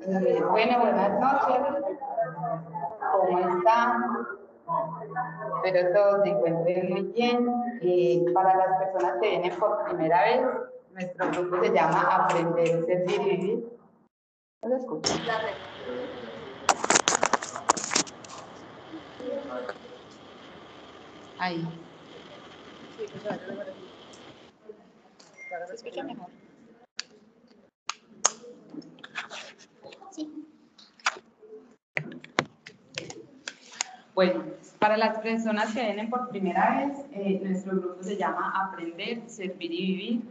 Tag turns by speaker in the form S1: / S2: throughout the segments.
S1: Eh, bueno, buenas noches. ¿Cómo están? Espero todos se encuentren muy bien. Eh, para las personas que vienen por primera vez, nuestro grupo se llama Aprender, Servir y Vivir. ¿No lo escuchan? Ahí. ¿Se escucha mejor? Bueno, para las personas que vienen por primera vez, eh, nuestro grupo se llama Aprender, Servir y Vivir.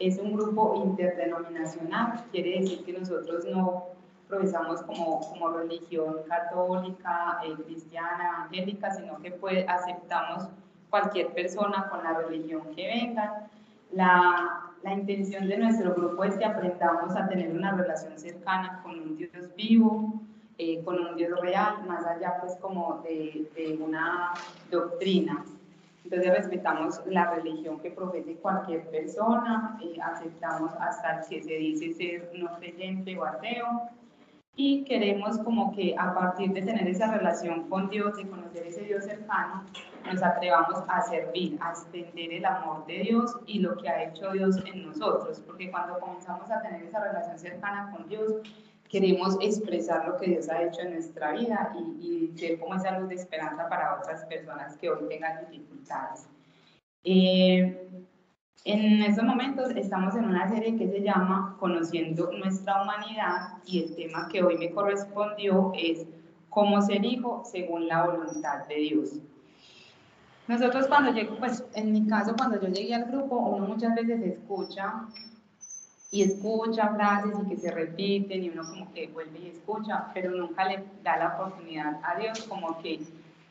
S1: Es un grupo interdenominacional, quiere decir que nosotros no profesamos como, como religión católica, eh, cristiana, evangélica, sino que pues, aceptamos cualquier persona con la religión que venga. La, la intención de nuestro grupo es que aprendamos a tener una relación cercana con un Dios vivo, eh, con un Dios real, más allá pues como de, una doctrina. Entonces respetamos la religión que profese cualquier persona, eh, aceptamos hasta el que se dice ser no creyente o ateo, y queremos como que a partir de tener esa relación con Dios, de conocer ese Dios cercano, nos atrevamos a servir, a extender el amor de Dios y lo que ha hecho Dios en nosotros, porque cuando comenzamos a tener esa relación cercana con Dios, queremos expresar lo que Dios ha hecho en nuestra vida y, y ser como esa luz de esperanza para otras personas que hoy tengan dificultades. Eh, en estos momentos estamos en una serie que se llama Conociendo nuestra humanidad y el tema que hoy me correspondió es cómo ser hijo según la voluntad de Dios. Nosotros cuando llego, pues en mi caso cuando yo llegué al grupo, uno muchas veces escucha y escucha frases y que se repiten y uno como que vuelve y escucha, pero nunca le da la oportunidad a Dios como que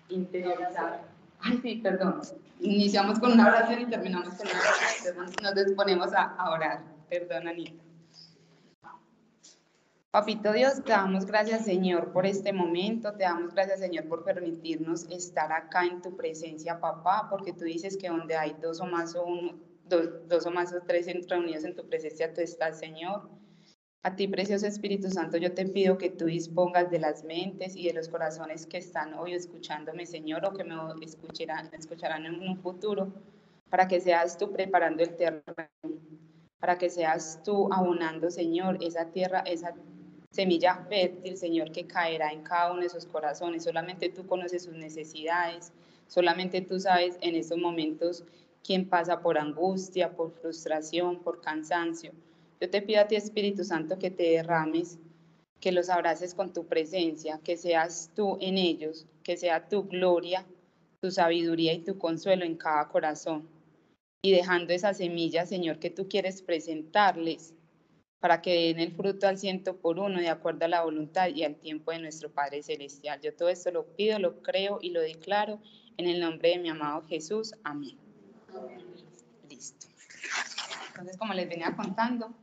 S1: interiorizar Ay, sí, perdón. Iniciamos con una oración y terminamos con una oración. Nos disponemos a, orar. Perdón, Anita. Papito Dios, te damos gracias, Señor, por este momento. Te damos gracias, Señor, por permitirnos estar acá en tu presencia, papá, porque tú dices que donde hay dos o más o uno, dos, dos o más o tres reunidos en tu presencia, tú estás, Señor. A ti, precioso Espíritu Santo, yo te pido que tú dispongas de las mentes y de los corazones que están hoy escuchándome, Señor, o que me escucharán, escucharán en un futuro, para que seas tú preparando el terreno, para que seas tú abonando, Señor, esa tierra, esa semilla fértil, Señor, que caerá en cada uno de esos corazones. Solamente tú conoces sus necesidades, solamente tú sabes en estos momentos quién pasa por angustia, por frustración, por cansancio. Yo te pido a ti, Espíritu Santo, que te derrames, que los abraces con tu presencia, que seas tú en ellos, que sea tu gloria, tu sabiduría y tu consuelo en cada corazón. Y dejando esa semilla, Señor, que tú quieres presentarles para que den el fruto al ciento por uno, de acuerdo a la voluntad y al tiempo de nuestro Padre Celestial. Yo todo esto lo pido, lo creo y lo declaro en el nombre de mi amado Jesús. Amén. Listo. Entonces, como les venía contando,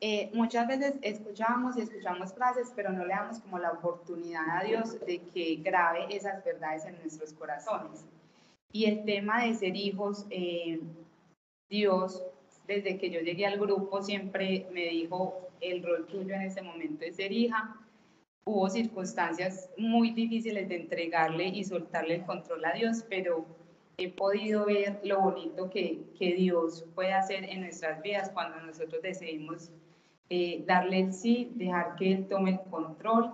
S1: eh, muchas veces escuchamos y escuchamos frases, pero no le damos como la oportunidad a Dios de que grabe esas verdades en nuestros corazones. Y el tema de ser hijos, eh, Dios, desde que yo llegué al grupo, siempre me dijo, el rol tuyo en ese momento es ser hija. Hubo circunstancias muy difíciles de entregarle y soltarle el control a Dios, pero he podido ver lo bonito que, que Dios puede hacer en nuestras vidas cuando nosotros decidimos eh, darle el sí, dejar que Él tome el control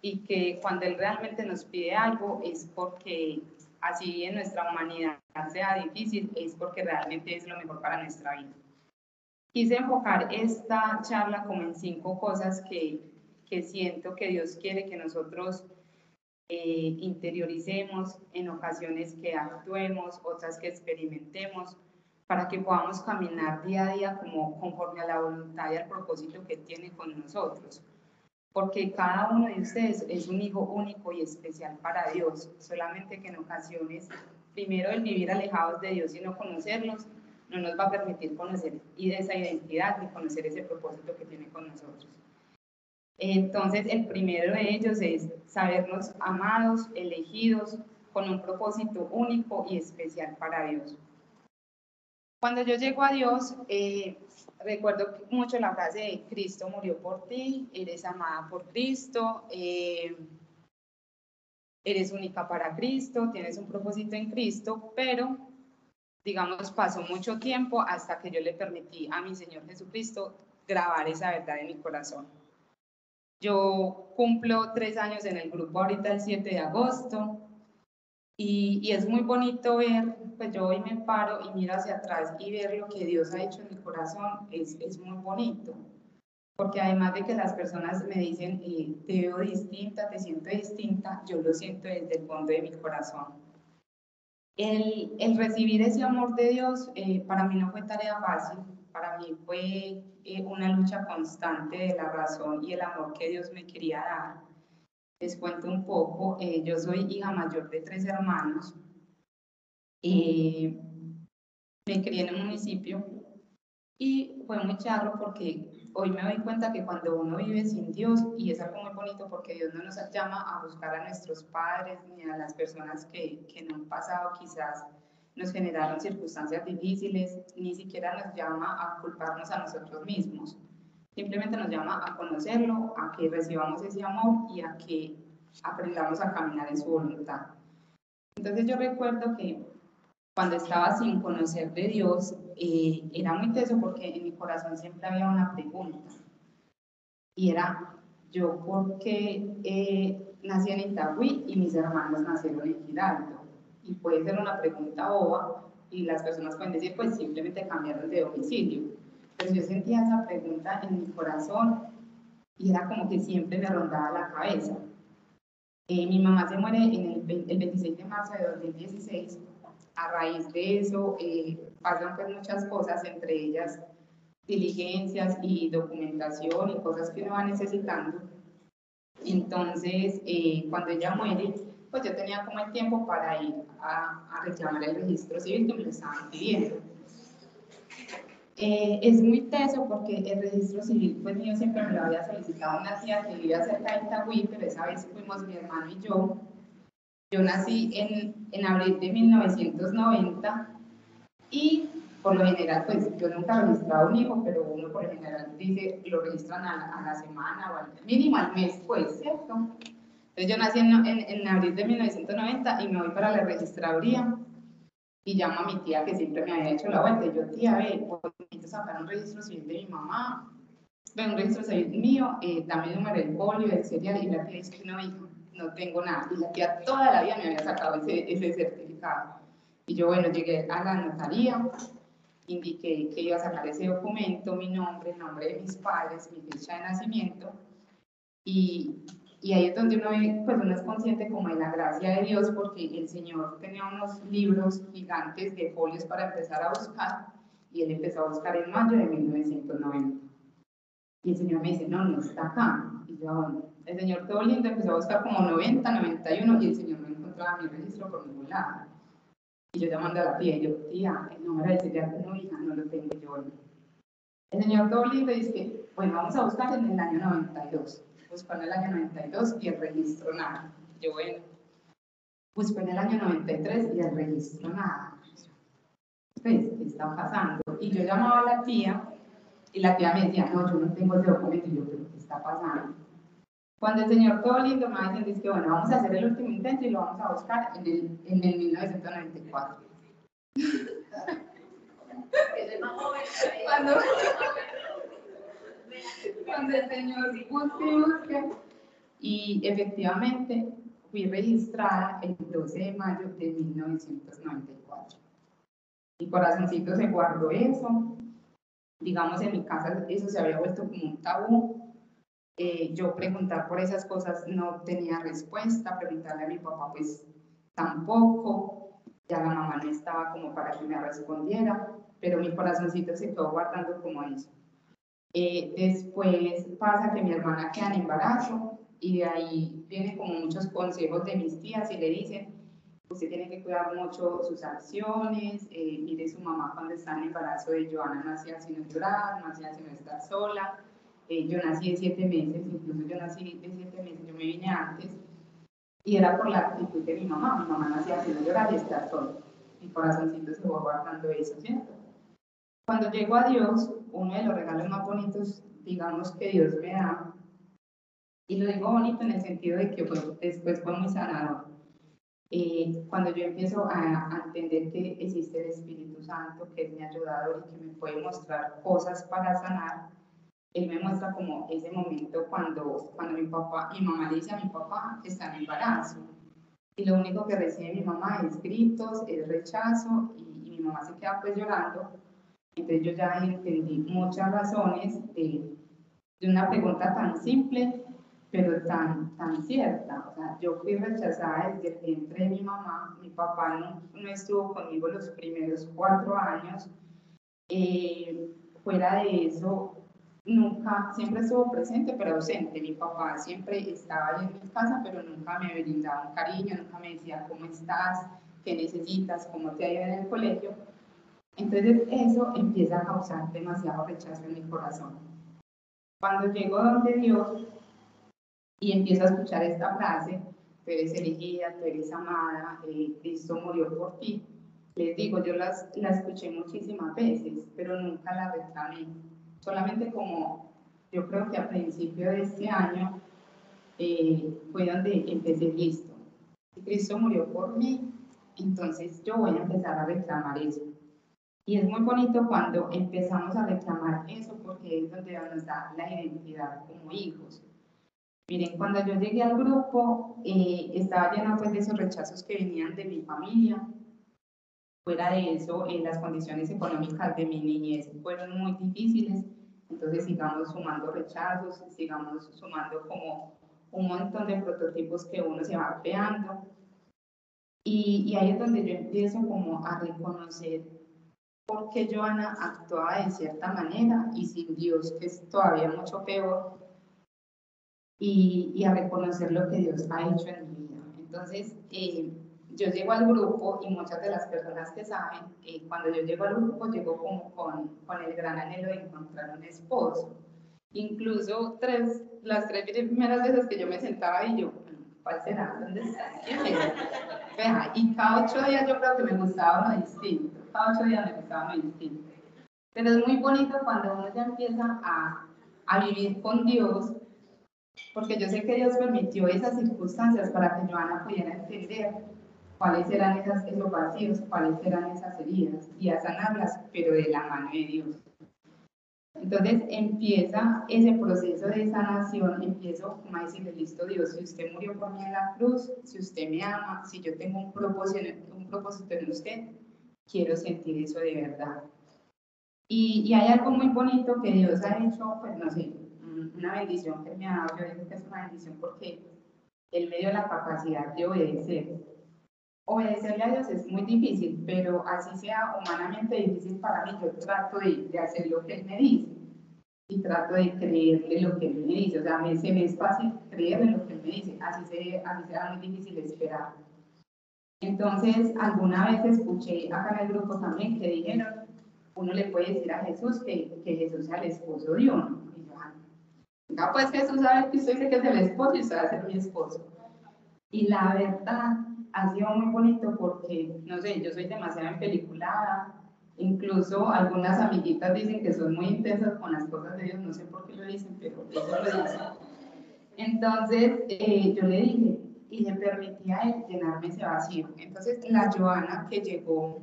S1: y que cuando Él realmente nos pide algo es porque así en nuestra humanidad sea difícil, es porque realmente es lo mejor para nuestra vida. Quise enfocar esta charla como en cinco cosas que, que siento que Dios quiere que nosotros eh, interioricemos, en ocasiones que actuemos, otras que experimentemos, para que podamos caminar día a día como conforme a la voluntad y al propósito que tiene con nosotros. Porque cada uno de ustedes es un hijo único y especial para Dios, solamente que en ocasiones, primero el vivir alejados de Dios y no conocerlos, no nos va a permitir conocer esa identidad y conocer ese propósito que tiene con nosotros. Entonces, el primero de ellos es sabernos amados, elegidos, con un propósito único y especial para Dios. Cuando yo llego a Dios, eh, recuerdo mucho la frase de Cristo murió por ti, eres amada por Cristo, eh, eres única para Cristo, tienes un propósito en Cristo, pero digamos pasó mucho tiempo hasta que yo le permití a mi Señor Jesucristo grabar esa verdad en mi corazón. Yo cumplo tres años en el grupo ahorita el 7 de agosto y, es muy bonito ver, pues yo hoy me paro y miro hacia atrás y ver lo que Dios ha hecho en mi corazón, es, es muy bonito. Porque además de que las personas me dicen, eh, te veo distinta, te siento distinta, yo lo siento desde el fondo de mi corazón. El, el recibir ese amor de Dios eh, para mí no fue tarea fácil, para mí fue eh, una lucha constante de la razón y el amor que Dios me quería dar les cuento un poco. Eh, yo soy hija mayor de tres hermanos. Eh, me crié en un municipio y fue muy charro porque hoy me doy cuenta que cuando uno vive sin Dios, y es algo muy bonito porque Dios no nos llama a buscar a nuestros padres ni a las personas que, que no han pasado quizás nos generaron circunstancias difíciles, ni siquiera nos llama a culparnos a nosotros mismos. Simplemente nos llama a conocerlo, a que recibamos ese amor y a que aprendamos a caminar en su voluntad. Entonces yo recuerdo que cuando estaba sin conocer de Dios, eh, era muy teso porque en mi corazón siempre había una pregunta. Y era, ¿yo por qué eh, nací en Itagüí y mis hermanos nacieron en Giraldo? Y puede ser una pregunta boba y las personas pueden decir, pues simplemente cambiaron de domicilio pero yo sentía esa pregunta en mi corazón y era como que siempre me rondaba la cabeza. Eh, mi mamá se muere en el, 26 de marzo de 2016. A raíz de eso eh, pasan pues muchas cosas, entre ellas diligencias y documentación y cosas que uno va necesitando. Entonces, eh, cuando ella muere, pues yo tenía como el tiempo para ir a, a reclamar el registro civil que me lo estaban pidiendo. Eh, es muy teso porque el registro civil, pues mío siempre me lo había solicitado una tía que vivía cerca de Itagüí, pero esa vez fuimos mi hermano y yo. Yo nací en, en abril de 1990 y por lo general, pues yo nunca he registrado un hijo, pero uno por lo general dice, lo registran a, a la semana o al mínimo al mes, pues, ¿cierto? Entonces yo nací en, en, en abril de 1990 y me voy para la registraduría y llamo a mi tía que siempre me había hecho la vuelta. Yo, tía, ve, necesito sacar un registro civil de mi mamá, ve un registro civil mío, eh, dame el número del polio, del serial. Y la tía dice que no, hijo, no tengo nada. Y la tía toda la vida me había sacado ese, ese certificado. Y yo, bueno, llegué a la notaría, indiqué que iba a sacar ese documento, mi nombre, el nombre de mis padres, mi fecha de nacimiento. Y y ahí es donde uno ve, pues uno es consciente como de la gracia de Dios, porque el Señor tenía unos libros gigantes de folios para empezar a buscar, y él empezó a buscar en mayo de 1990. Y el Señor me dice, no, no está acá. Y yo, el Señor todo lindo empezó a buscar como 90, 91, y el Señor no encontraba mi registro por ningún lado. Y yo llamando a la tía, y yo, tía, el número de serial no, hija, no lo tengo yo. El Señor todo lindo dice, bueno, vamos a buscar en el año 92 buscó en el año 92 y el registro nada. Yo, bueno, buscó en el año 93 y el registro nada. Pues, ¿qué está pasando? Y yo llamaba a la tía y la tía me decía, no, yo no tengo ese documento. Y yo, ¿pero está pasando? Cuando el señor todo lindo me dice, que bueno, vamos a hacer el último intento y lo vamos a buscar en el, en el 1994. Cuando, cuando el Señor busque busque. Y efectivamente fui registrada el 12 de mayo de 1994. Mi corazoncito se guardó eso. Digamos, en mi casa eso se había vuelto como un tabú. Eh, yo preguntar por esas cosas no tenía respuesta, preguntarle a mi papá pues tampoco, ya la mamá no estaba como para que me respondiera, pero mi corazoncito se quedó guardando como eso. Eh, después pasa que mi hermana queda en embarazo y de ahí vienen como muchos consejos de mis tías y le dicen, usted tiene que cuidar mucho sus acciones, eh, mire su mamá cuando está en embarazo de Joana nacía sin llorar, nacía sin estar sola, eh, yo nací de siete meses, incluso yo nací de siete meses, yo me vine antes, y era por la actitud de mi mamá, mi mamá nacía sin llorar y estar sola, mi corazoncito se va guardando eso, ¿cierto? Cuando llego a Dios, uno de los regalos más bonitos, digamos, que Dios me da, y lo digo bonito en el sentido de que después fue muy sanador. Eh, cuando yo empiezo a, a, entender que existe el Espíritu Santo, que es mi ayudador y que me puede mostrar cosas para sanar, él me muestra como ese momento cuando, cuando mi papá, mi mamá le dice a mi papá que está en embarazo. Y lo único que recibe mi mamá es gritos, es rechazo y, mi mamá se queda pues llorando. Entonces yo ya entendí muchas razones de, de una pregunta tan simple, pero tan, tan cierta. O sea, yo fui rechazada desde el vientre de mi mamá. Mi papá no, no estuvo conmigo los primeros cuatro años. Eh, fuera de eso, nunca, siempre estuvo presente pero ausente. Mi papá siempre estaba ahí en mi casa, pero nunca me brindaba un cariño, nunca me decía cómo estás, qué necesitas, cómo te ha ido en el colegio. Entonces eso empieza a causar demasiado rechazo en mi corazón. Cuando llego donde Dios y empiezo a escuchar esta frase, tú eres elegida, tú eres amada, eh, Cristo murió por ti, les digo, yo las, la escuché muchísimas veces, pero nunca la reclamé solamente como yo creo que a principio de este año eh, fue donde empecé listo. Si Cristo murió por mí, entonces yo voy a empezar a reclamar eso. Y es muy bonito cuando empezamos a reclamar eso porque es donde nos da la identidad como hijos. Miren, cuando yo llegué al grupo, eh, estaba lleno pues, de esos rechazos que venían de mi familia. Fuera de eso, eh, las condiciones económicas de mi niñez fueron muy difíciles entonces sigamos sumando rechazos, sigamos sumando como un montón de prototipos que uno se va creando. Y, y ahí es donde yo empiezo como a reconocer por qué Joana actuaba de cierta manera y sin Dios, que es todavía mucho peor, y, y a reconocer lo que Dios ha hecho en mi vida. Entonces, eh, yo llego al grupo y muchas de las personas que saben, eh, cuando yo llego al grupo, llego como con, con el gran anhelo de encontrar un esposo. Incluso tres, las tres primeras veces que yo me sentaba y yo, ¿cuál será? ¿Dónde está? y cada ocho días yo creo que me gustaba uno distinto. Cada ocho días me gustaba uno distinto. Pero es muy bonito cuando uno ya empieza a, a vivir con Dios, porque yo sé que Dios permitió esas circunstancias para que Joana pudiera entender cuáles eran esos vacíos, cuáles eran esas heridas y a sanarlas, pero de la mano de Dios. Entonces empieza ese proceso de sanación, empiezo como a decirle, listo Dios, si usted murió por mí en la cruz, si usted me ama, si yo tengo un propósito, un propósito en usted, quiero sentir eso de verdad. Y, y, hay algo muy bonito que Dios ha hecho, pues no sé, una bendición que me ha dado, yo digo que es una bendición porque Él me dio la capacidad de obedecer obedecerle a Dios es muy difícil, pero así sea humanamente difícil para mí, yo trato de, de hacer lo que Él me dice y trato de creerle lo que Él me dice. O sea, me, se me es fácil creerle lo que Él me dice, así, se, así será muy difícil esperar. Entonces, alguna vez escuché acá en el grupo también que dijeron, uno le puede decir a Jesús que, que Jesús sea el esposo de uno. Y yo, ah, pues Jesús sabe que usted dice que es el esposo y usted va a ser mi esposo. Y la verdad ha sido muy bonito porque, no sé, yo soy demasiado empeliculada, incluso algunas amiguitas dicen que soy muy intensas con las cosas de Dios, no sé por qué lo dicen, pero eso lo dicen. Entonces eh, yo le dije y le permití a él llenarme ese vacío. Entonces la Joana que llegó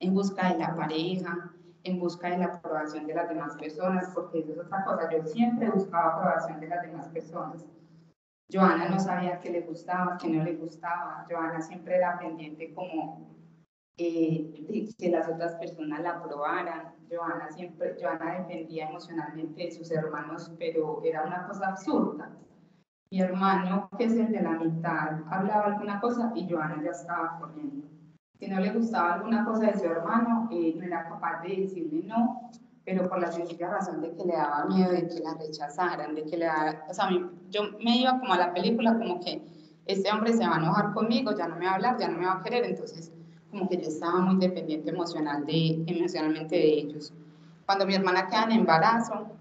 S1: en busca de la pareja, en busca de la aprobación de las demás personas, porque eso es otra cosa, yo siempre buscaba aprobación de las demás personas Joana no sabía qué le gustaba, qué no le gustaba. Joana siempre era pendiente como eh, de que las otras personas la aprobaran. Joana siempre, Joana dependía emocionalmente de sus hermanos, pero era una cosa absurda. Mi hermano, que es el de la mitad, hablaba alguna cosa y Joana ya estaba corriendo. Si no le gustaba alguna cosa de su hermano, eh, no era capaz de decirle no, pero por la sencilla razón de que le daba miedo de que la rechazaran, de que le daba, o sea, yo me iba como a la película como que este hombre se va a enojar conmigo, ya no me va a hablar, ya no me va a querer, entonces como que yo estaba muy dependiente emocional de, emocionalmente de ellos. Cuando mi hermana queda en embarazo,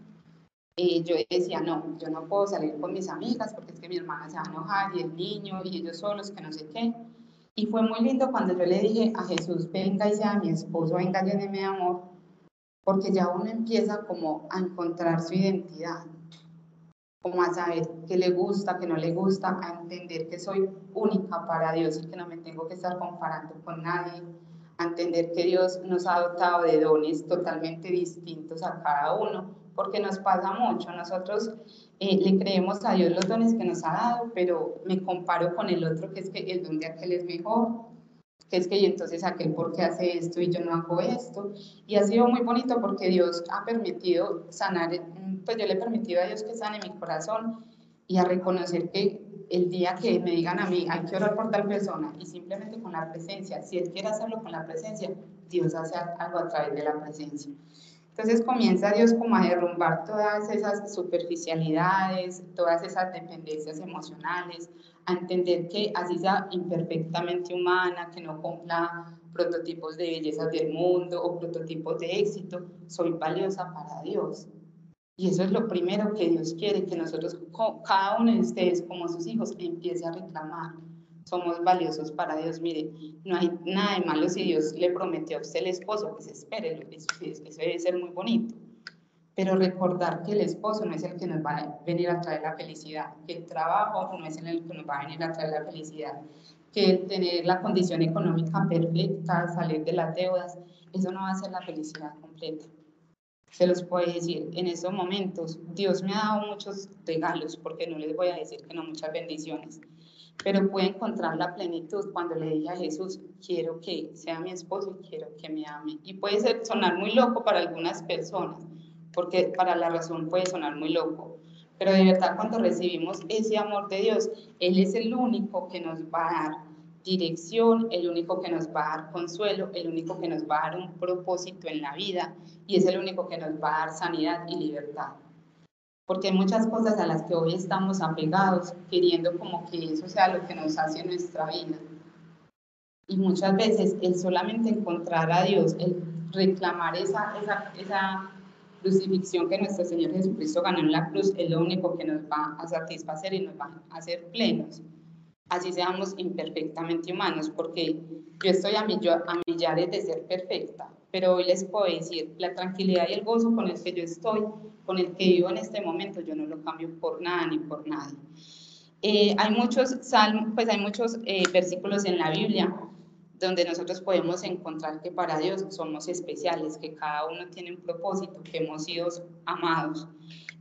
S1: eh, yo decía, no, yo no puedo salir con mis amigas porque es que mi hermana se va a enojar y el niño y ellos solos, que no sé qué. Y fue muy lindo cuando yo le dije a Jesús, venga y sea mi esposo, venga, lléneme de amor porque ya uno empieza como a encontrar su identidad, como a saber qué le gusta, qué no le gusta, a entender que soy única para Dios y que no me tengo que estar comparando con nadie, a entender que Dios nos ha dotado de dones totalmente distintos a cada uno, porque nos pasa mucho, nosotros eh, le creemos a Dios los dones que nos ha dado, pero me comparo con el otro, que es que el don de aquel es mejor, que es que y entonces aquel por qué hace esto y yo no hago esto. Y ha sido muy bonito porque Dios ha permitido sanar, pues yo le he permitido a Dios que sane mi corazón y a reconocer que el día que me digan a mí, hay que orar por tal persona y simplemente con la presencia, si Él quiere hacerlo con la presencia, Dios hace algo a través de la presencia. Entonces comienza Dios como a derrumbar todas esas superficialidades, todas esas dependencias emocionales, a entender que así sea imperfectamente humana, que no cumpla prototipos de belleza del mundo o prototipos de éxito, soy valiosa para Dios. Y eso es lo primero que Dios quiere, que nosotros, cada uno de ustedes como sus hijos, empiece a reclamar somos valiosos para Dios. Mire, no hay nada de malo si Dios le prometió a usted el esposo, pues espérelo, eso, eso debe ser muy bonito. Pero recordar que el esposo no es el que nos va a venir a traer la felicidad, que el trabajo no es el que nos va a venir a traer la felicidad, que tener la condición económica perfecta, salir de las deudas, eso no va a ser la felicidad completa. Se los puedo decir, en estos momentos Dios me ha dado muchos regalos, porque no les voy a decir que no, muchas bendiciones pero puede encontrar la plenitud cuando le dije a Jesús, quiero que sea mi esposo y quiero que me ame. Y puede ser, sonar muy loco para algunas personas, porque para la razón puede sonar muy loco, pero de verdad cuando recibimos ese amor de Dios, Él es el único que nos va a dar dirección, el único que nos va a dar consuelo, el único que nos va a dar un propósito en la vida y es el único que nos va a dar sanidad y libertad porque hay muchas cosas a las que hoy estamos apegados, queriendo como que eso sea lo que nos hace en nuestra vida. Y muchas veces el solamente encontrar a Dios, el reclamar esa, esa, esa crucifixión que nuestro Señor Jesucristo ganó en la cruz, es lo único que nos va a satisfacer y nos va a hacer plenos. Así seamos imperfectamente humanos, porque yo estoy a, a millares de ser perfecta, pero hoy les puedo decir, la tranquilidad y el gozo con el que yo estoy, con el que vivo en este momento, yo no lo cambio por nada ni por nadie. Eh, hay muchos salmos, pues hay muchos eh, versículos en la Biblia donde nosotros podemos encontrar que para Dios somos especiales, que cada uno tiene un propósito, que hemos sido amados.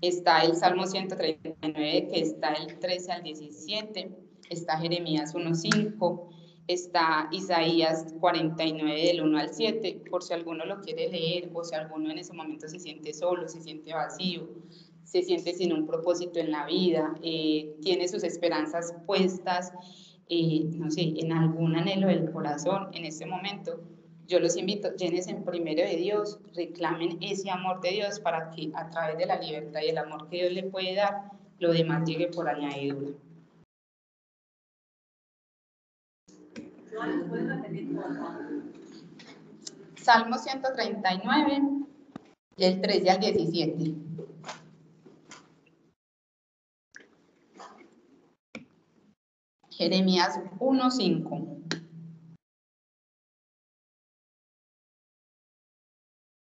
S1: Está el Salmo 139, que está el 13 al 17, está Jeremías 1.5, está Isaías 49 del 1 al 7, por si alguno lo quiere leer o si alguno en ese momento se siente solo, se siente vacío, se siente sin un propósito en la vida, eh, tiene sus esperanzas puestas, eh, no sé, en algún anhelo del corazón en este momento. Yo los invito, llénense en primero de Dios, reclamen ese amor de Dios para que a través de la libertad y el amor que Dios le puede dar, lo demás llegue por añadidura. Salmo 139, del 13 al 17. Jeremías 1:5.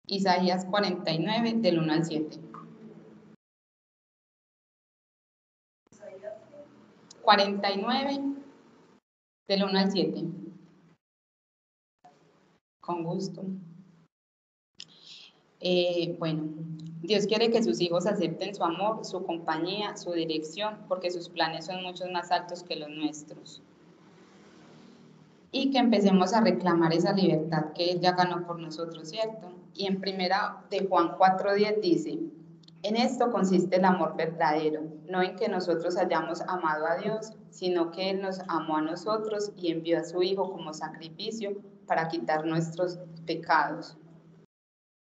S1: Isaías 49, del 1 al 7. 49 del 1 al 7. Con gusto. Eh, bueno, Dios quiere que sus hijos acepten su amor, su compañía, su dirección, porque sus planes son muchos más altos que los nuestros. Y que empecemos a reclamar esa libertad que Él ya ganó por nosotros, ¿cierto? Y en primera de Juan 4.10 dice, en esto consiste el amor verdadero, no en que nosotros hayamos amado a Dios, sino que Él nos amó a nosotros y envió a su Hijo como sacrificio para quitar nuestros pecados.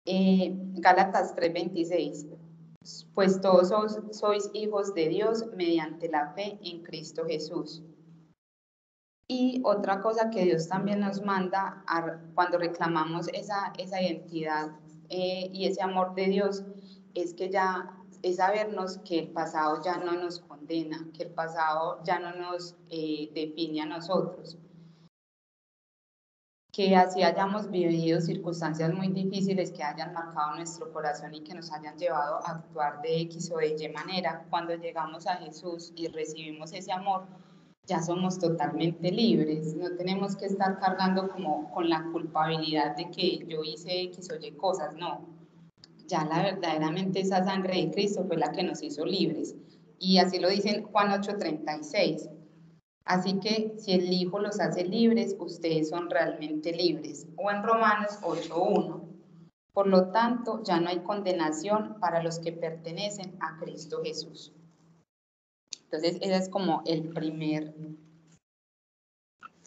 S1: Eh, Gálatas 3:26, pues todos sois hijos de Dios mediante la fe en Cristo Jesús. Y otra cosa que Dios también nos manda cuando reclamamos esa, identidad eh, y ese amor de Dios es que ya es sabernos que el pasado ya no nos condena, que el pasado ya no nos eh, define a nosotros, que así hayamos vivido circunstancias muy difíciles que hayan marcado nuestro corazón y que nos hayan llevado a actuar de X o de Y manera, cuando llegamos a Jesús y recibimos ese amor, ya somos totalmente libres, no tenemos que estar cargando como con la culpabilidad de que yo hice X o Y cosas, no. Ya la verdaderamente esa sangre de Cristo fue la que nos hizo libres. Y así lo dicen Juan 8:36. Así que si el Hijo los hace libres, ustedes son realmente libres. O en Romanos 8.1. Por lo tanto, ya no hay condenación para los que pertenecen a Cristo Jesús. Entonces, ese es como el primer,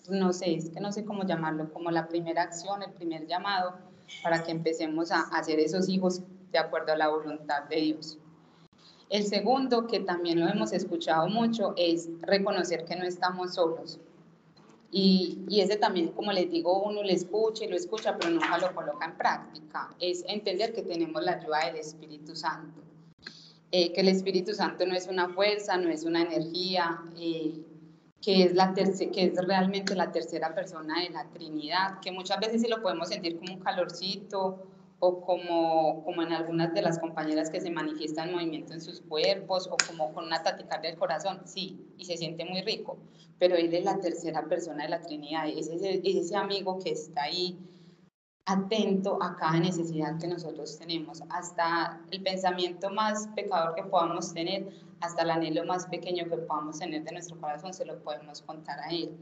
S1: no sé, es que no sé cómo llamarlo, como la primera acción, el primer llamado para que empecemos a hacer esos hijos de acuerdo a la voluntad de Dios. El segundo, que también lo hemos escuchado mucho, es reconocer que no estamos solos. Y, y, ese también, como les digo, uno lo escucha y lo escucha, pero nunca lo coloca en práctica. Es entender que tenemos la ayuda del Espíritu Santo. Eh, que el Espíritu Santo no es una fuerza, no es una energía, eh, que, es la que es realmente la tercera persona de la Trinidad, que muchas veces sí lo podemos sentir como un calorcito o como, como en algunas de las compañeras que se manifiesta el movimiento en sus cuerpos o como con una taquicardia del corazón, sí, y se siente muy rico, pero él es la tercera persona de la Trinidad, es ese, es ese amigo que está ahí atento a cada necesidad que nosotros tenemos, hasta el pensamiento más pecador que podamos tener, hasta el anhelo más pequeño que podamos tener de nuestro corazón, se lo podemos contar a Él.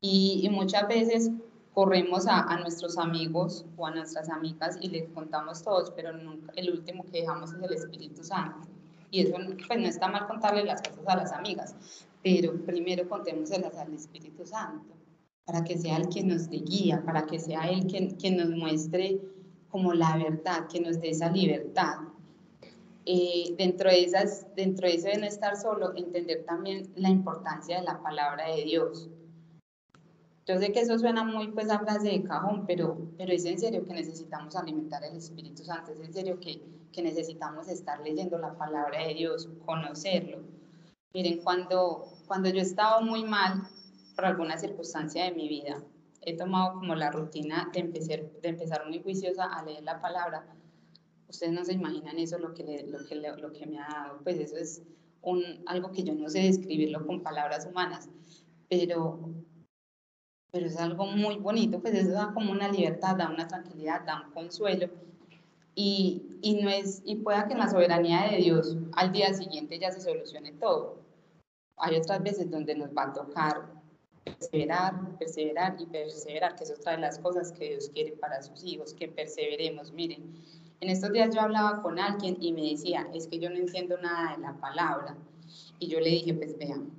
S1: Y, y muchas veces corremos a, nuestros amigos o a nuestras amigas y les contamos todos, pero el último que dejamos es el Espíritu Santo. Y eso pues, no está mal contarle las cosas a las amigas, pero primero contémoselas al Espíritu Santo, para que sea el que nos dé guía, para que sea Él quien, quien nos muestre como la verdad, que nos dé esa libertad. Eh, dentro, de esas, dentro de eso de no estar solo, entender también la importancia de la palabra de Dios yo sé que eso suena muy pues a frase de cajón, pero, pero es en serio que necesitamos alimentar el Espíritu Santo, es en serio que, que necesitamos estar leyendo la palabra de Dios, conocerlo. Miren, cuando, cuando yo estaba muy mal por alguna circunstancia de mi vida, he tomado como la rutina de empezar, de empezar muy juiciosa a leer la palabra. Ustedes no se imaginan eso, lo que, lo que, lo que me ha dado, pues eso es un, algo que yo no sé describirlo con palabras humanas, pero pero es algo muy bonito, pues eso da como una libertad, da una tranquilidad, da un consuelo. Y, y, no es, y pueda que en la soberanía de Dios al día siguiente ya se solucione todo. Hay otras veces donde nos va a tocar perseverar, perseverar y perseverar, que es otra de las cosas que Dios quiere para sus hijos, que perseveremos. Miren, en estos días yo hablaba con alguien y me decía, es que yo no entiendo nada de la palabra. Y yo le dije, pues vean,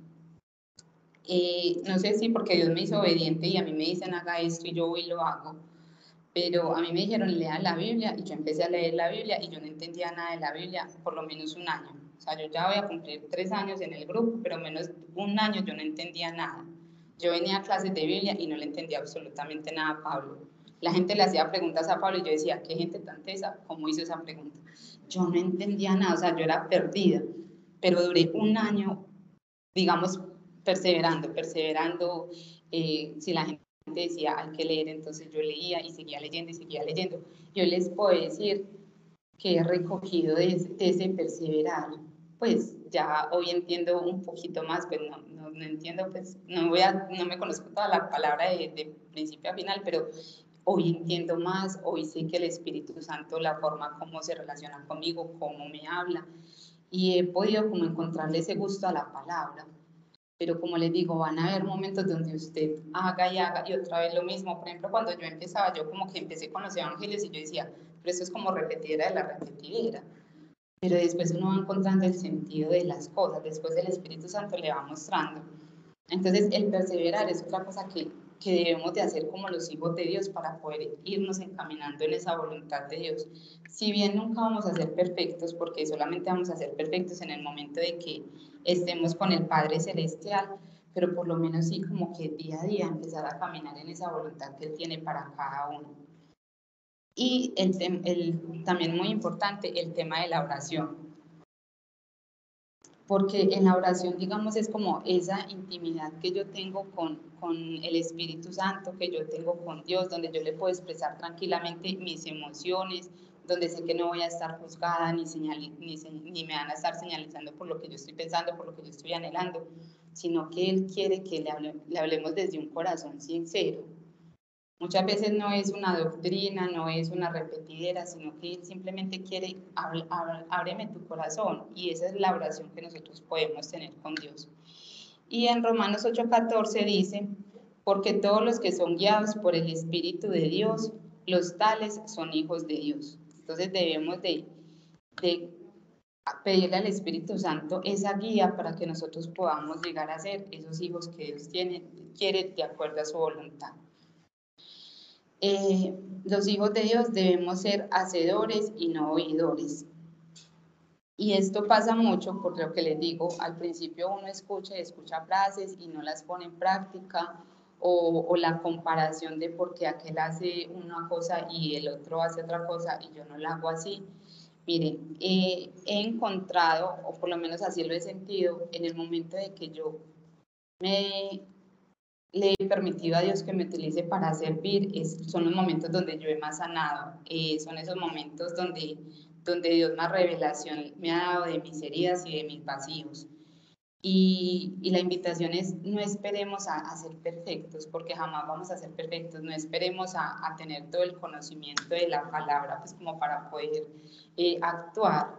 S1: eh, no sé si porque Dios me hizo obediente y a mí me dicen haga esto y yo voy y lo hago, pero a mí me dijeron lea la Biblia y yo empecé a leer la Biblia y yo no entendía nada de la Biblia por lo menos un año. O sea, yo ya voy a cumplir tres años en el grupo, pero menos un año yo no entendía nada. Yo venía a clases de Biblia y no le entendía absolutamente nada a Pablo. La gente le hacía preguntas a Pablo y yo decía, ¿qué gente tan tesa? ¿Cómo hizo esa pregunta? Yo no entendía nada, o sea, yo era perdida, pero duré un año, digamos, perseverando, perseverando. Eh, si la gente decía hay que leer, entonces yo leía y seguía leyendo y seguía leyendo. Yo les puedo decir que he recogido de ese, perseverar. Pues ya hoy entiendo un poquito más, pero pues no, no, entiendo, pues no, voy a, no me conozco toda la palabra de, de principio a final, pero hoy entiendo más, hoy sé que el Espíritu Santo, la forma como se relaciona conmigo, cómo me habla, y he podido como encontrarle ese gusto a la palabra pero como les digo, van a haber momentos donde usted haga y haga y otra vez lo mismo. Por ejemplo, cuando yo empezaba, yo como que empecé con los evangelios y yo decía, pero eso es como repetidera de la repetidera. Pero después uno va encontrando el sentido de las cosas, después el Espíritu Santo le va mostrando. Entonces, el perseverar es otra cosa que, que debemos de hacer como los hijos de Dios para poder irnos encaminando en esa voluntad de Dios. Si bien nunca vamos a ser perfectos, porque solamente vamos a ser perfectos en el momento de que estemos con el Padre Celestial, pero por lo menos sí como que día a día empezar a caminar en esa voluntad que Él tiene para cada uno. Y el, el, también muy importante, el tema de la oración. porque en la oración, digamos, es como esa intimidad que yo tengo con, con el Espíritu Santo, que yo tengo con Dios, donde yo le puedo expresar tranquilamente mis emociones, donde sé que no voy a estar juzgada ni, ni, ni, me van a estar señalizando por lo que yo estoy pensando, por lo que yo estoy anhelando, sino que Él quiere que le, le hablemos desde un corazón sincero. Muchas veces no es una doctrina, no es una repetidera, sino que Él simplemente quiere, ábreme tu corazón. Y esa es la oración que nosotros podemos tener con Dios. Y en Romanos 8:14 dice, porque todos los que son guiados por el Espíritu de Dios, los tales son hijos de Dios. Entonces debemos de, pedirle al Espíritu Santo esa guía para que nosotros podamos llegar a ser esos hijos que Dios tiene, quiere de acuerdo a su voluntad. Eh, los hijos de Dios debemos ser hacedores y no oidores. Y esto pasa mucho por lo que les digo, al principio uno escucha y escucha frases y no las pone en práctica o, la comparación de por qué aquel hace una cosa y el otro hace otra cosa y yo no la hago así. Miren, he encontrado, o por lo menos así lo he sentido, en el momento de que yo me le he permitido a Dios que me utilice para servir, es, son los momentos donde yo he más sanado, eh, son esos momentos donde, donde Dios más revelación me ha dado de mis heridas y de mis vacíos. Y, y, la invitación es, no esperemos a, a, ser perfectos, porque jamás vamos a ser perfectos, no esperemos a, a, tener todo el conocimiento de la palabra, pues como para poder eh, actuar.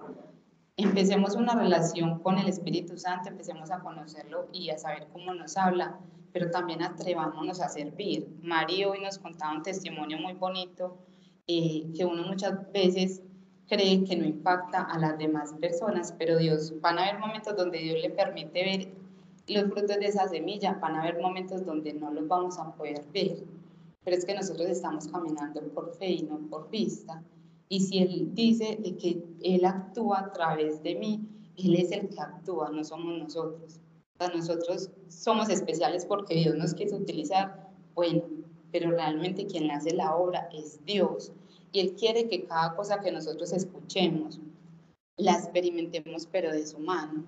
S1: Empecemos una relación con el Espíritu Santo, empecemos a conocerlo y a saber cómo nos habla, pero también atrevámonos a servir. Mario hoy nos contaba un testimonio muy bonito, eh, que uno muchas veces cree que no impacta a las demás personas, pero Dios, van a haber momentos donde Dios le permite ver los frutos de esa semilla, van a haber momentos donde no los vamos a poder ver, pero es que nosotros estamos caminando por fe y no por vista. Y si Él dice de que Él actúa a través de mí, Él es el que actúa, no somos nosotros. Nosotros somos especiales porque Dios nos quiere utilizar, bueno, pero realmente quien hace la obra es Dios y Él quiere que cada cosa que nosotros escuchemos la experimentemos, pero de su mano.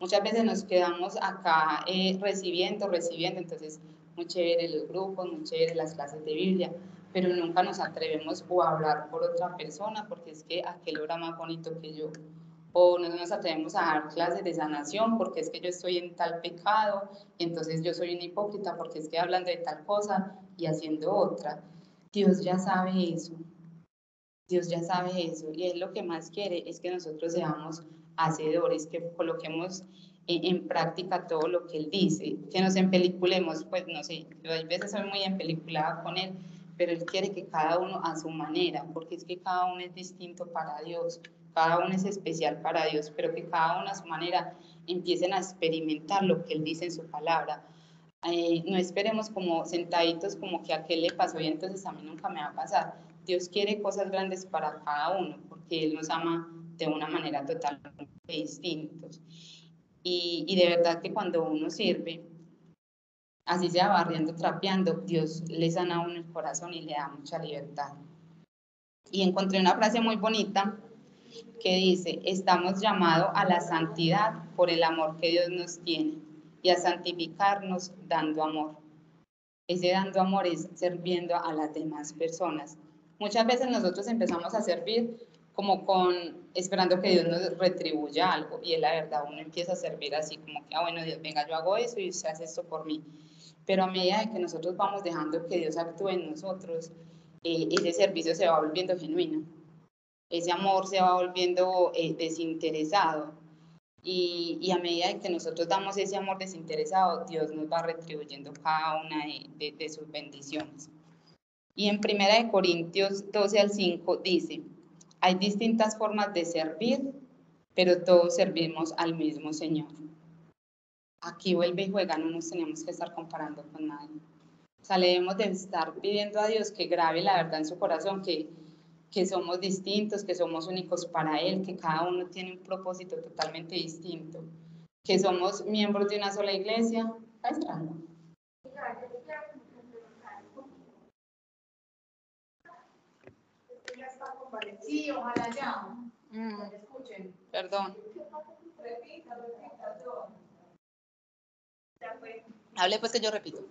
S1: Muchas veces nos quedamos acá eh, recibiendo, recibiendo, entonces muy chévere los grupos, muy chévere las clases de Biblia, pero nunca nos atrevemos o a hablar por otra persona porque es que aquel obra más bonito que yo. O no nos atrevemos a dar clases de sanación porque es que yo estoy en tal pecado entonces yo soy una hipócrita porque es que hablando de tal cosa y haciendo otra. Dios ya sabe eso. Dios ya sabe eso y Él lo que más quiere es que nosotros seamos hacedores, que coloquemos en, práctica todo lo que Él dice, que nos empeliculemos, pues no sé, yo a veces soy muy empeliculada con Él, pero Él quiere que cada uno a su manera, porque es que cada uno es distinto para Dios, cada uno es especial para Dios, pero que cada uno a su manera empiecen a experimentar lo que Él dice en su palabra. Eh, no esperemos como sentaditos como que a qué le pasó y entonces a mí nunca me va a pasar Dios quiere cosas grandes para cada uno, porque Él nos ama de una manera totalmente distinta. Y, y de verdad que cuando uno sirve, así sea barriendo, trapeando, Dios le sana a uno el corazón y le da mucha libertad. Y encontré una frase muy bonita que dice, estamos llamados a la santidad por el amor que Dios nos tiene y a santificarnos dando amor. Ese dando amor es sirviendo a las demás personas. Muchas veces nosotros empezamos a servir como con esperando que Dios nos retribuya algo y es la verdad, uno empieza a servir así como que, ah, bueno, Dios, venga, yo hago eso y usted hace esto por mí. Pero a medida de que nosotros vamos dejando que Dios actúe en nosotros, eh, ese servicio se va volviendo genuino, ese amor se va volviendo eh, desinteresado. Y, y, a medida de que nosotros damos ese amor desinteresado, Dios nos va retribuyendo cada una de, de sus bendiciones. Y en 1 Corintios 12 al 5 dice, hay distintas formas de servir, pero todos servimos al mismo Señor. Aquí vuelve y juega, no nos tenemos que estar comparando con nadie. O sea, debemos de estar pidiendo a Dios que grabe la verdad en su corazón, que, que somos distintos, que somos únicos para Él, que cada uno tiene un propósito totalmente distinto, que somos miembros de una sola iglesia. Está
S2: Sí, ojalá ya. Mm. Escuchen.
S1: Perdón. Hable pues que yo repito.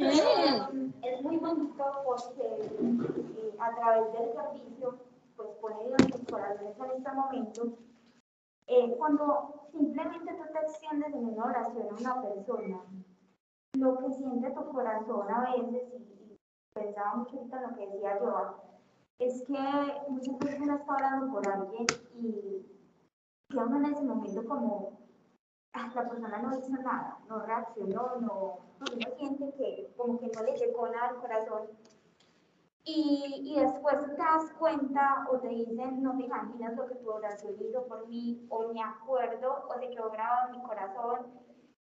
S2: Es muy bonito porque eh, a través del servicio, pues pone Dios en tus corazones en este momento. Eh, cuando simplemente tú te extiendes en una oración a una persona, lo que siente tu corazón a veces, y, pensaba mucho ahorita en lo que decía yo, es que muchas veces uno está orando por alguien y queda en ese momento como, la persona no hizo nada, no reaccionó, no, uno siente que como que no le llegó nada al corazón. Y, y, después te das cuenta o te dicen, no te imaginas lo que tu oración hizo por mí, o me acuerdo, o se quedó grabado en mi corazón.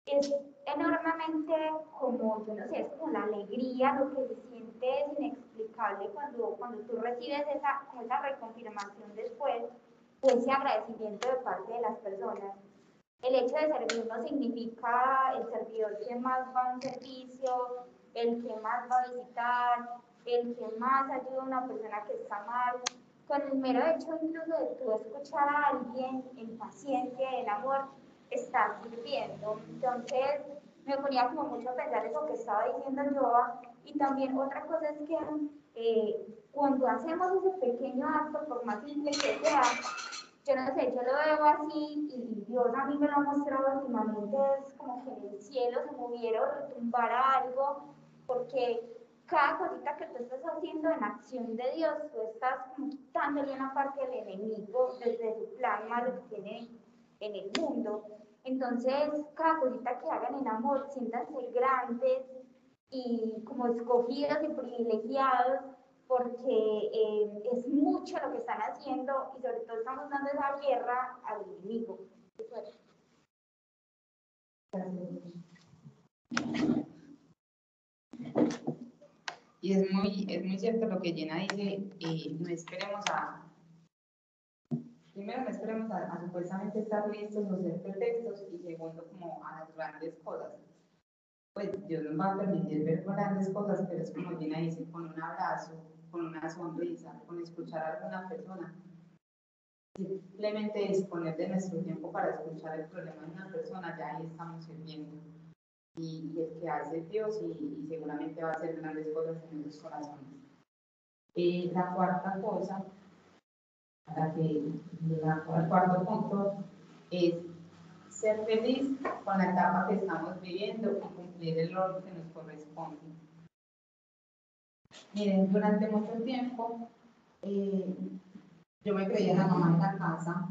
S2: Es enormemente como, yo no sé, es como la alegría, lo que se siente es inexplicable cuando, cuando tú recibes esa, esa reconfirmación después, o ese agradecimiento de parte de las personas. El hecho de servir no significa el servidor que más va a un servicio, el que más va a visitar, el que más ayuda a una persona que está mal. Con el mero hecho incluso de tú escuchar a alguien en paciencia, en amor, estás sirviendo. Entonces, me ponía como mucho a pensar eso que estaba diciendo Joa. Y también otra cosa es que eh, cuando hacemos ese pequeño acto, por más simple que sea, yo no sé, yo lo veo así y Dios a mí me lo ha mostrado últimamente, es como que en el cielo se moviera o retumbara algo, porque cada cosita que tú estás haciendo en acción de Dios, tú estás como quitándole una parte del enemigo desde su plan malo que tiene en el mundo. Entonces, cada cosita que hagan en amor, siéntanse grandes y como escogidos y privilegiados porque eh, es mucho lo que están haciendo y sobre todo estamos dando esa guerra al enemigo.
S1: Y es muy, es muy cierto lo que Jenna dice, no esperemos a, primero no esperemos a, supuestamente estar listos o ser perfectos y segundo como a las grandes cosas. Pues Dios nos va a permitir ver grandes cosas, pero es como Jenna dice, con un abrazo, con una sonrisa, con escuchar a alguna persona. Simplemente disponer de nuestro tiempo para escuchar el problema de una persona, ya ahí estamos sirviendo. Y, y el que hace Dios y, seguramente va a hacer grandes cosas en nuestros corazones. Eh, la cuarta cosa, para que la, el cuarto punto es ser feliz con la etapa que estamos viviendo y cumplir el rol que nos corresponde. Miren, durante mucho tiempo eh, yo me creía la mamá en la casa,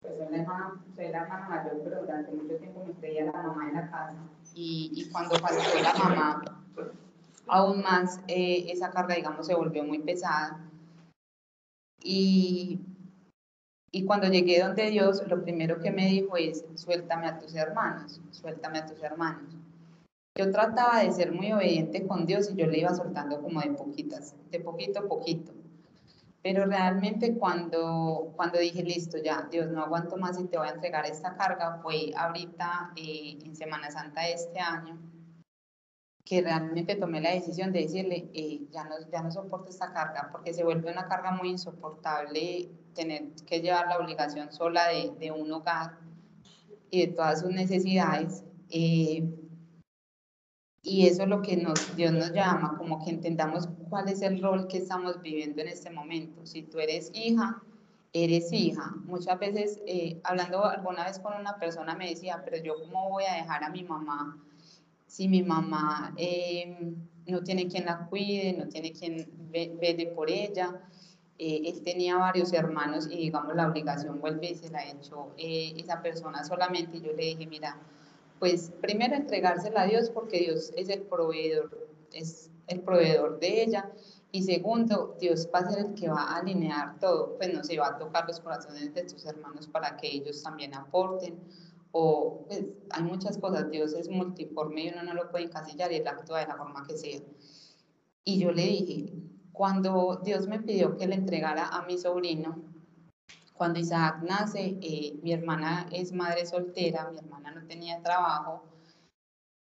S1: pues soy la hermana, soy la hermana mayor, pero durante mucho tiempo me creía la mamá en la casa. Y, y cuando faltó la mamá, aún más eh, esa carga, digamos, se volvió muy pesada. Y, y cuando llegué donde Dios, lo primero que me dijo es, suéltame a tus hermanos, suéltame a tus hermanos. Yo trataba de ser muy obediente con Dios y yo le iba soltando como de poquitas, de poquito a poquito. Pero realmente cuando, cuando dije, listo, ya, Dios, no aguanto más y te voy a entregar esta carga, fue ahorita eh, en Semana Santa de este año, que realmente tomé la decisión de decirle, eh, ya, no, ya no soporto esta carga, porque se vuelve una carga muy insoportable tener que llevar la obligación sola de, de un hogar y de todas sus necesidades. Eh, y eso es lo que nos, Dios nos llama, como que entendamos cuál es el rol que estamos viviendo en este momento. Si tú eres hija, eres hija. Muchas veces, eh, hablando alguna vez con una persona, me decía, pero yo cómo voy a dejar a mi mamá si mi mamá eh, no tiene quien la cuide, no tiene quien vele por ella. Eh, él tenía varios hermanos y digamos la obligación vuelve y se la ha hecho esa persona solamente. Y yo le dije, mira, pues primero entregársela a Dios porque Dios es el proveedor, es el proveedor de ella. Y segundo, Dios va a ser el que va a alinear todo, pues no se va a tocar los corazones de tus hermanos para que ellos también aporten. O pues hay muchas cosas, Dios es multiforme y uno no lo puede encasillar y él actúa de la forma que sea. Y yo le dije, cuando Dios me pidió que le entregara a mi sobrino, cuando Isaac nace, eh, mi hermana es madre soltera, mi hermana no tenía trabajo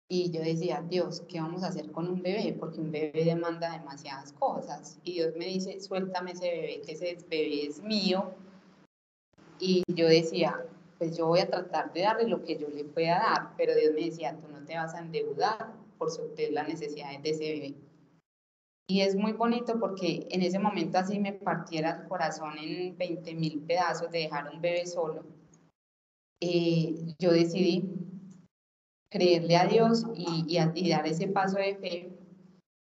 S1: Y yo decía, Dios, ¿qué vamos a hacer con un bebé? Porque un bebé demanda demasiadas cosas. Y Dios me dice, suéltame ese bebé, que ese bebé es mío. Y yo decía, pues yo voy a tratar de darle lo que yo le pueda dar. Pero Dios me decía, tú no te vas a endeudar por suplir las necesidades de ese bebé. Y es muy bonito porque en ese momento así me partiera el corazón en 20 mil pedazos de dejar un bebé solo. Eh, yo decidí creerle a Dios y, y, dar ese paso de fe.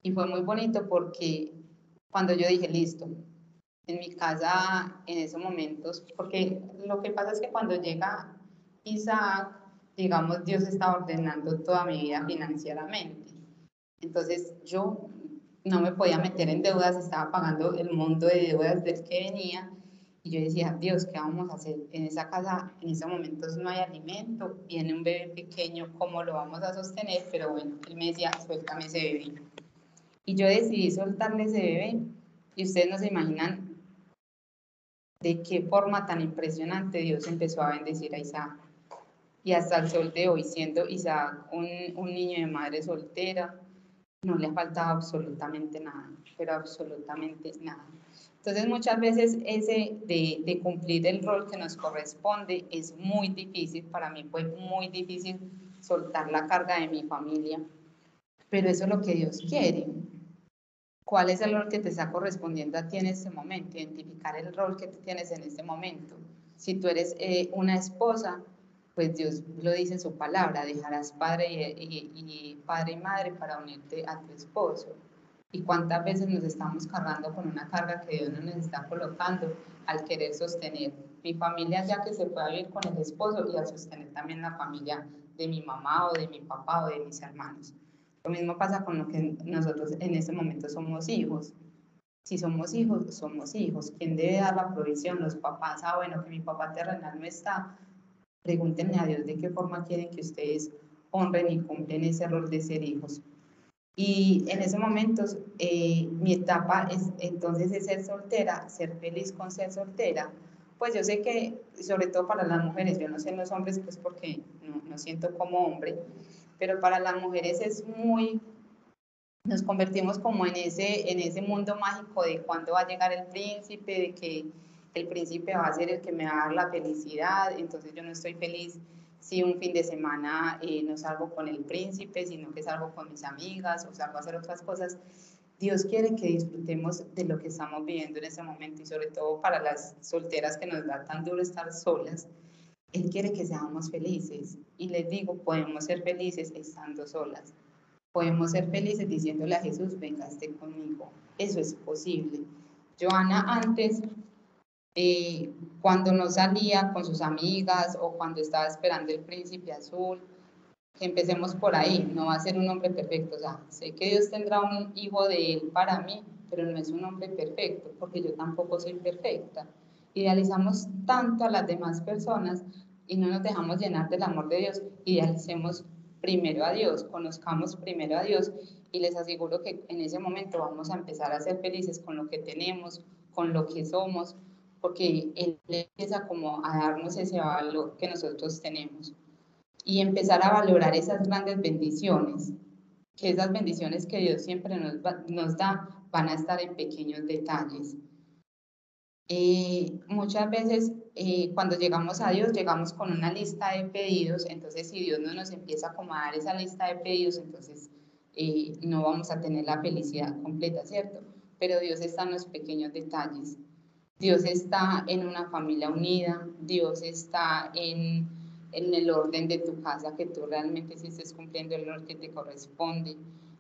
S1: Y fue muy bonito porque cuando yo dije, listo, en mi casa en esos momentos, porque lo que pasa es que cuando llega Isaac, digamos, Dios está ordenando toda mi vida financieramente. Entonces yo no me podía meter en deudas, estaba pagando el monto de deudas del que venía y yo decía, Dios, ¿qué vamos a hacer? En esa casa en esos momentos no hay alimento, viene un bebé pequeño, ¿cómo lo vamos a sostener? Pero bueno, él me decía, suéltame ese bebé. Y yo decidí soltarle ese bebé y ustedes no se imaginan de qué forma tan impresionante Dios empezó a bendecir a Isaac. Y hasta el sol de hoy, siendo Isaac un, un niño de madre soltera, no le ha faltado absolutamente nada, pero absolutamente nada. Entonces muchas veces ese de, de, cumplir el rol que nos corresponde es muy difícil, para mí fue muy difícil soltar la carga de mi familia, pero eso es lo que Dios quiere. ¿Cuál es el rol que te está correspondiendo a ti en este momento? Identificar el rol que tú tienes en este momento. Si tú eres eh, una esposa, pues Dios lo dice en su palabra, dejarás padre y, y, padre y madre para unirte a tu esposo y cuántas veces nos estamos cargando con una carga que Dios no nos está colocando al querer sostener mi familia ya que se pueda vivir con el esposo y al sostener también la familia de mi mamá o de mi papá o de mis hermanos. Lo mismo pasa con lo que nosotros en este momento somos hijos. Si somos hijos, somos hijos. ¿Quién debe dar la provisión? Los papás. Ah, bueno, que mi papá terrenal no está. Pregúntenle a Dios de qué forma quieren que ustedes honren y cumplen ese rol de ser hijos. Y en ese momento eh, mi etapa es entonces es ser soltera, ser feliz con ser soltera. Pues yo sé que, sobre todo para las mujeres, yo no sé en los hombres, pues porque no, no siento como hombre, pero para las mujeres es muy, nos convertimos como en ese, en ese mundo mágico de cuándo va a llegar el príncipe, de que el príncipe va a ser el que me va a dar la felicidad, entonces yo no estoy feliz si un fin de semana eh, no salgo con el príncipe, sino que salgo con mis amigas o salgo a hacer otras cosas. Dios quiere que disfrutemos de lo que estamos viviendo en ese momento y sobre todo para las solteras que nos da tan duro estar solas. Él quiere que seamos felices y les digo, podemos ser felices estando solas. Podemos ser felices diciéndole a Jesús, venga, esté conmigo. Eso es posible. Joana antes eh, cuando no salía con sus amigas o cuando estaba esperando el príncipe azul. Empecemos por ahí, no va a ser un hombre perfecto. O sea, sé que Dios tendrá un hijo de él para mí, pero no es un hombre perfecto, porque yo tampoco soy perfecta. Idealizamos tanto a las demás personas y no nos dejamos llenar del amor de Dios. Idealicemos primero a Dios, conozcamos primero a Dios y les aseguro que en ese momento vamos a empezar a ser felices con lo que tenemos, con lo que somos, porque Él empieza como a darnos ese valor que nosotros tenemos y empezar a valorar esas grandes bendiciones, que esas bendiciones que Dios siempre nos, nos da van a estar en pequeños detalles. Eh, muchas veces eh, cuando llegamos a Dios llegamos con una lista de pedidos, entonces si Dios no nos empieza a acomodar esa lista de pedidos, entonces eh, no vamos a tener la felicidad completa, ¿cierto? Pero Dios está en los pequeños detalles. Dios está en una familia unida, Dios está en, en el orden de tu casa, que tú realmente sí estés cumpliendo el orden que te corresponde.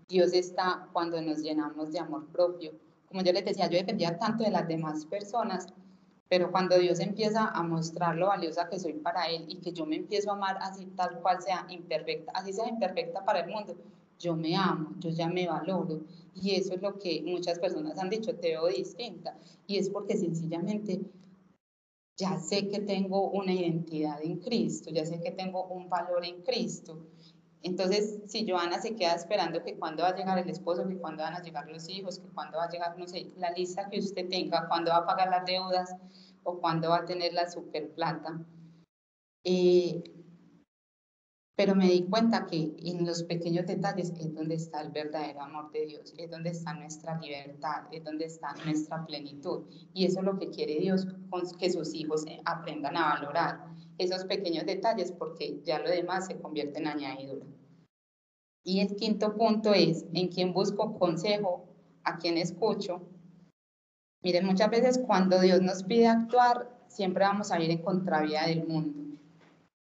S1: Dios está cuando nos llenamos de amor propio. Como yo les decía, yo dependía tanto de las demás personas, pero cuando Dios empieza a mostrar lo valiosa que soy para Él y que yo me empiezo a amar así tal cual sea imperfecta, así sea imperfecta para el mundo, yo me amo, yo ya me valoro. Y eso es lo que muchas personas han dicho, te veo distinta. Y es porque sencillamente ya sé que tengo una identidad en Cristo, ya sé que tengo un valor en Cristo. Entonces, si Joana se queda esperando que cuando va a llegar el esposo, que cuando van a llegar los hijos, que cuando va a llegar, no sé, la lista que usted tenga, cuando va a pagar las deudas o cuando va a tener la super plata, eh, pero me di cuenta que en los pequeños detalles es donde está el verdadero amor de Dios, es donde está nuestra libertad, es donde está nuestra plenitud. Y eso es lo que quiere Dios, que sus hijos aprendan a valorar esos pequeños detalles, porque ya lo demás se convierte en añadidura. Y el quinto punto es, ¿en quién busco consejo? ¿A quién escucho? Miren, muchas veces cuando Dios nos pide actuar, siempre vamos a ir en contravía del mundo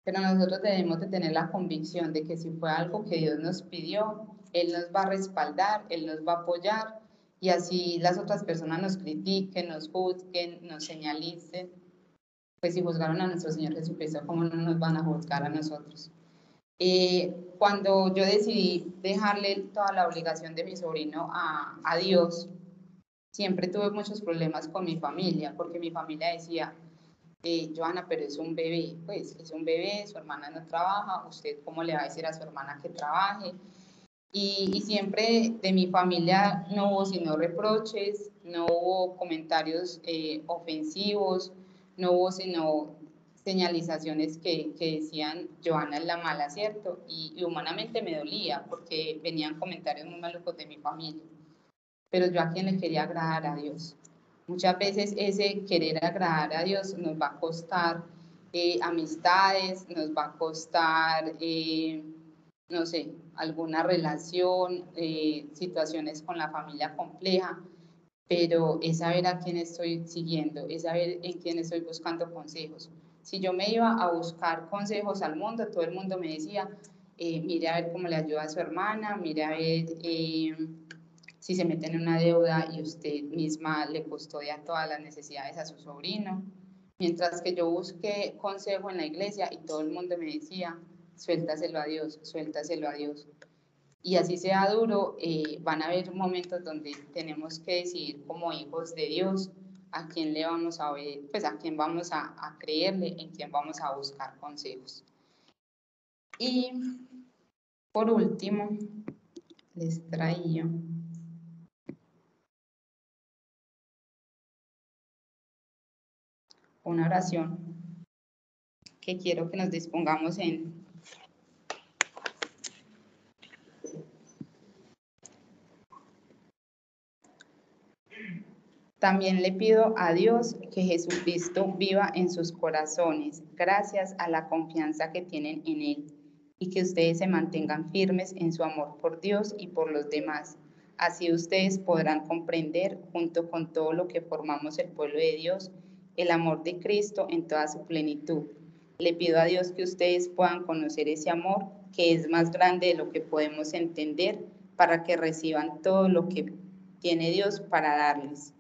S1: pero nosotros debemos de tener la convicción de que si fue algo que Dios nos pidió, Él nos va a respaldar, Él nos va a apoyar y así las otras personas nos critiquen, nos juzguen, nos señalicen. Pues si juzgaron a nuestro Señor Jesucristo, ¿cómo no nos van a juzgar a nosotros? Eh, cuando yo decidí dejarle toda la obligación de mi sobrino a, a Dios, siempre tuve muchos problemas con mi familia, porque mi familia decía, eh, Joana, pero es un bebé, pues es un bebé, su hermana no trabaja, usted cómo le va a decir a su hermana que trabaje. Y, y, siempre de mi familia no hubo sino reproches, no hubo comentarios eh, ofensivos, no hubo sino señalizaciones que, que, decían Joana es la mala, ¿cierto? Y, y, humanamente me dolía porque venían comentarios muy malucos de mi familia. Pero yo a quien le quería agradar a Dios. Muchas veces ese querer agradar a Dios nos va a costar eh, amistades, nos va a costar, eh, no sé, alguna relación, eh, situaciones con la familia compleja, pero es saber a quién estoy siguiendo, es saber en quién estoy buscando consejos. Si yo me iba a buscar consejos al mundo, todo el mundo me decía, mire a ver cómo le ayuda a su hermana, mire a ver si se mete en una deuda y usted misma le custodia todas las necesidades a su sobrino. Mientras que yo busqué consejo en la iglesia y todo el mundo me decía, suéltaselo a Dios, suéltaselo a Dios. Y así sea duro, eh, van a haber momentos donde tenemos que decidir como hijos de Dios a quién le vamos a ver, pues a quién vamos a, a creerle, en quién vamos a buscar consejos. Y por último, les traía una oración que quiero que nos dispongamos en. También le pido a Dios que Jesucristo viva en sus corazones, gracias a la confianza que tienen en Él, y que ustedes se mantengan firmes en su amor por Dios y por los demás. Así ustedes podrán comprender, junto con todo lo que formamos el pueblo de Dios, el amor de Cristo en toda su plenitud. Le pido a Dios que ustedes puedan conocer ese amor que es más grande de lo que podemos entender para que reciban todo lo que tiene Dios para darles.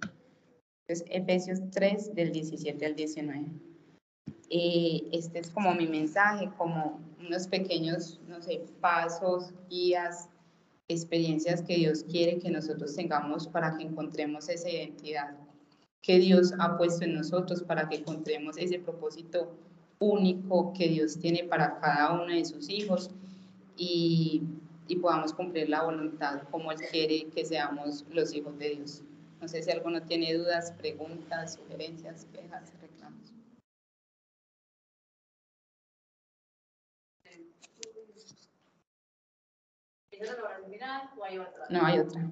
S1: Entonces, Efesios 3 del 17 al 19. Eh, este es como mi mensaje, como unos pequeños, no sé, pasos, guías, experiencias que Dios quiere que nosotros tengamos para que encontremos esa identidad que Dios ha puesto en nosotros para que encontremos ese propósito único que Dios tiene para cada uno de sus hijos y, y podamos cumplir la voluntad como Él quiere que seamos los hijos de Dios. No sé si alguno tiene dudas, preguntas, sugerencias, quejas, reclamos. No, hay otra.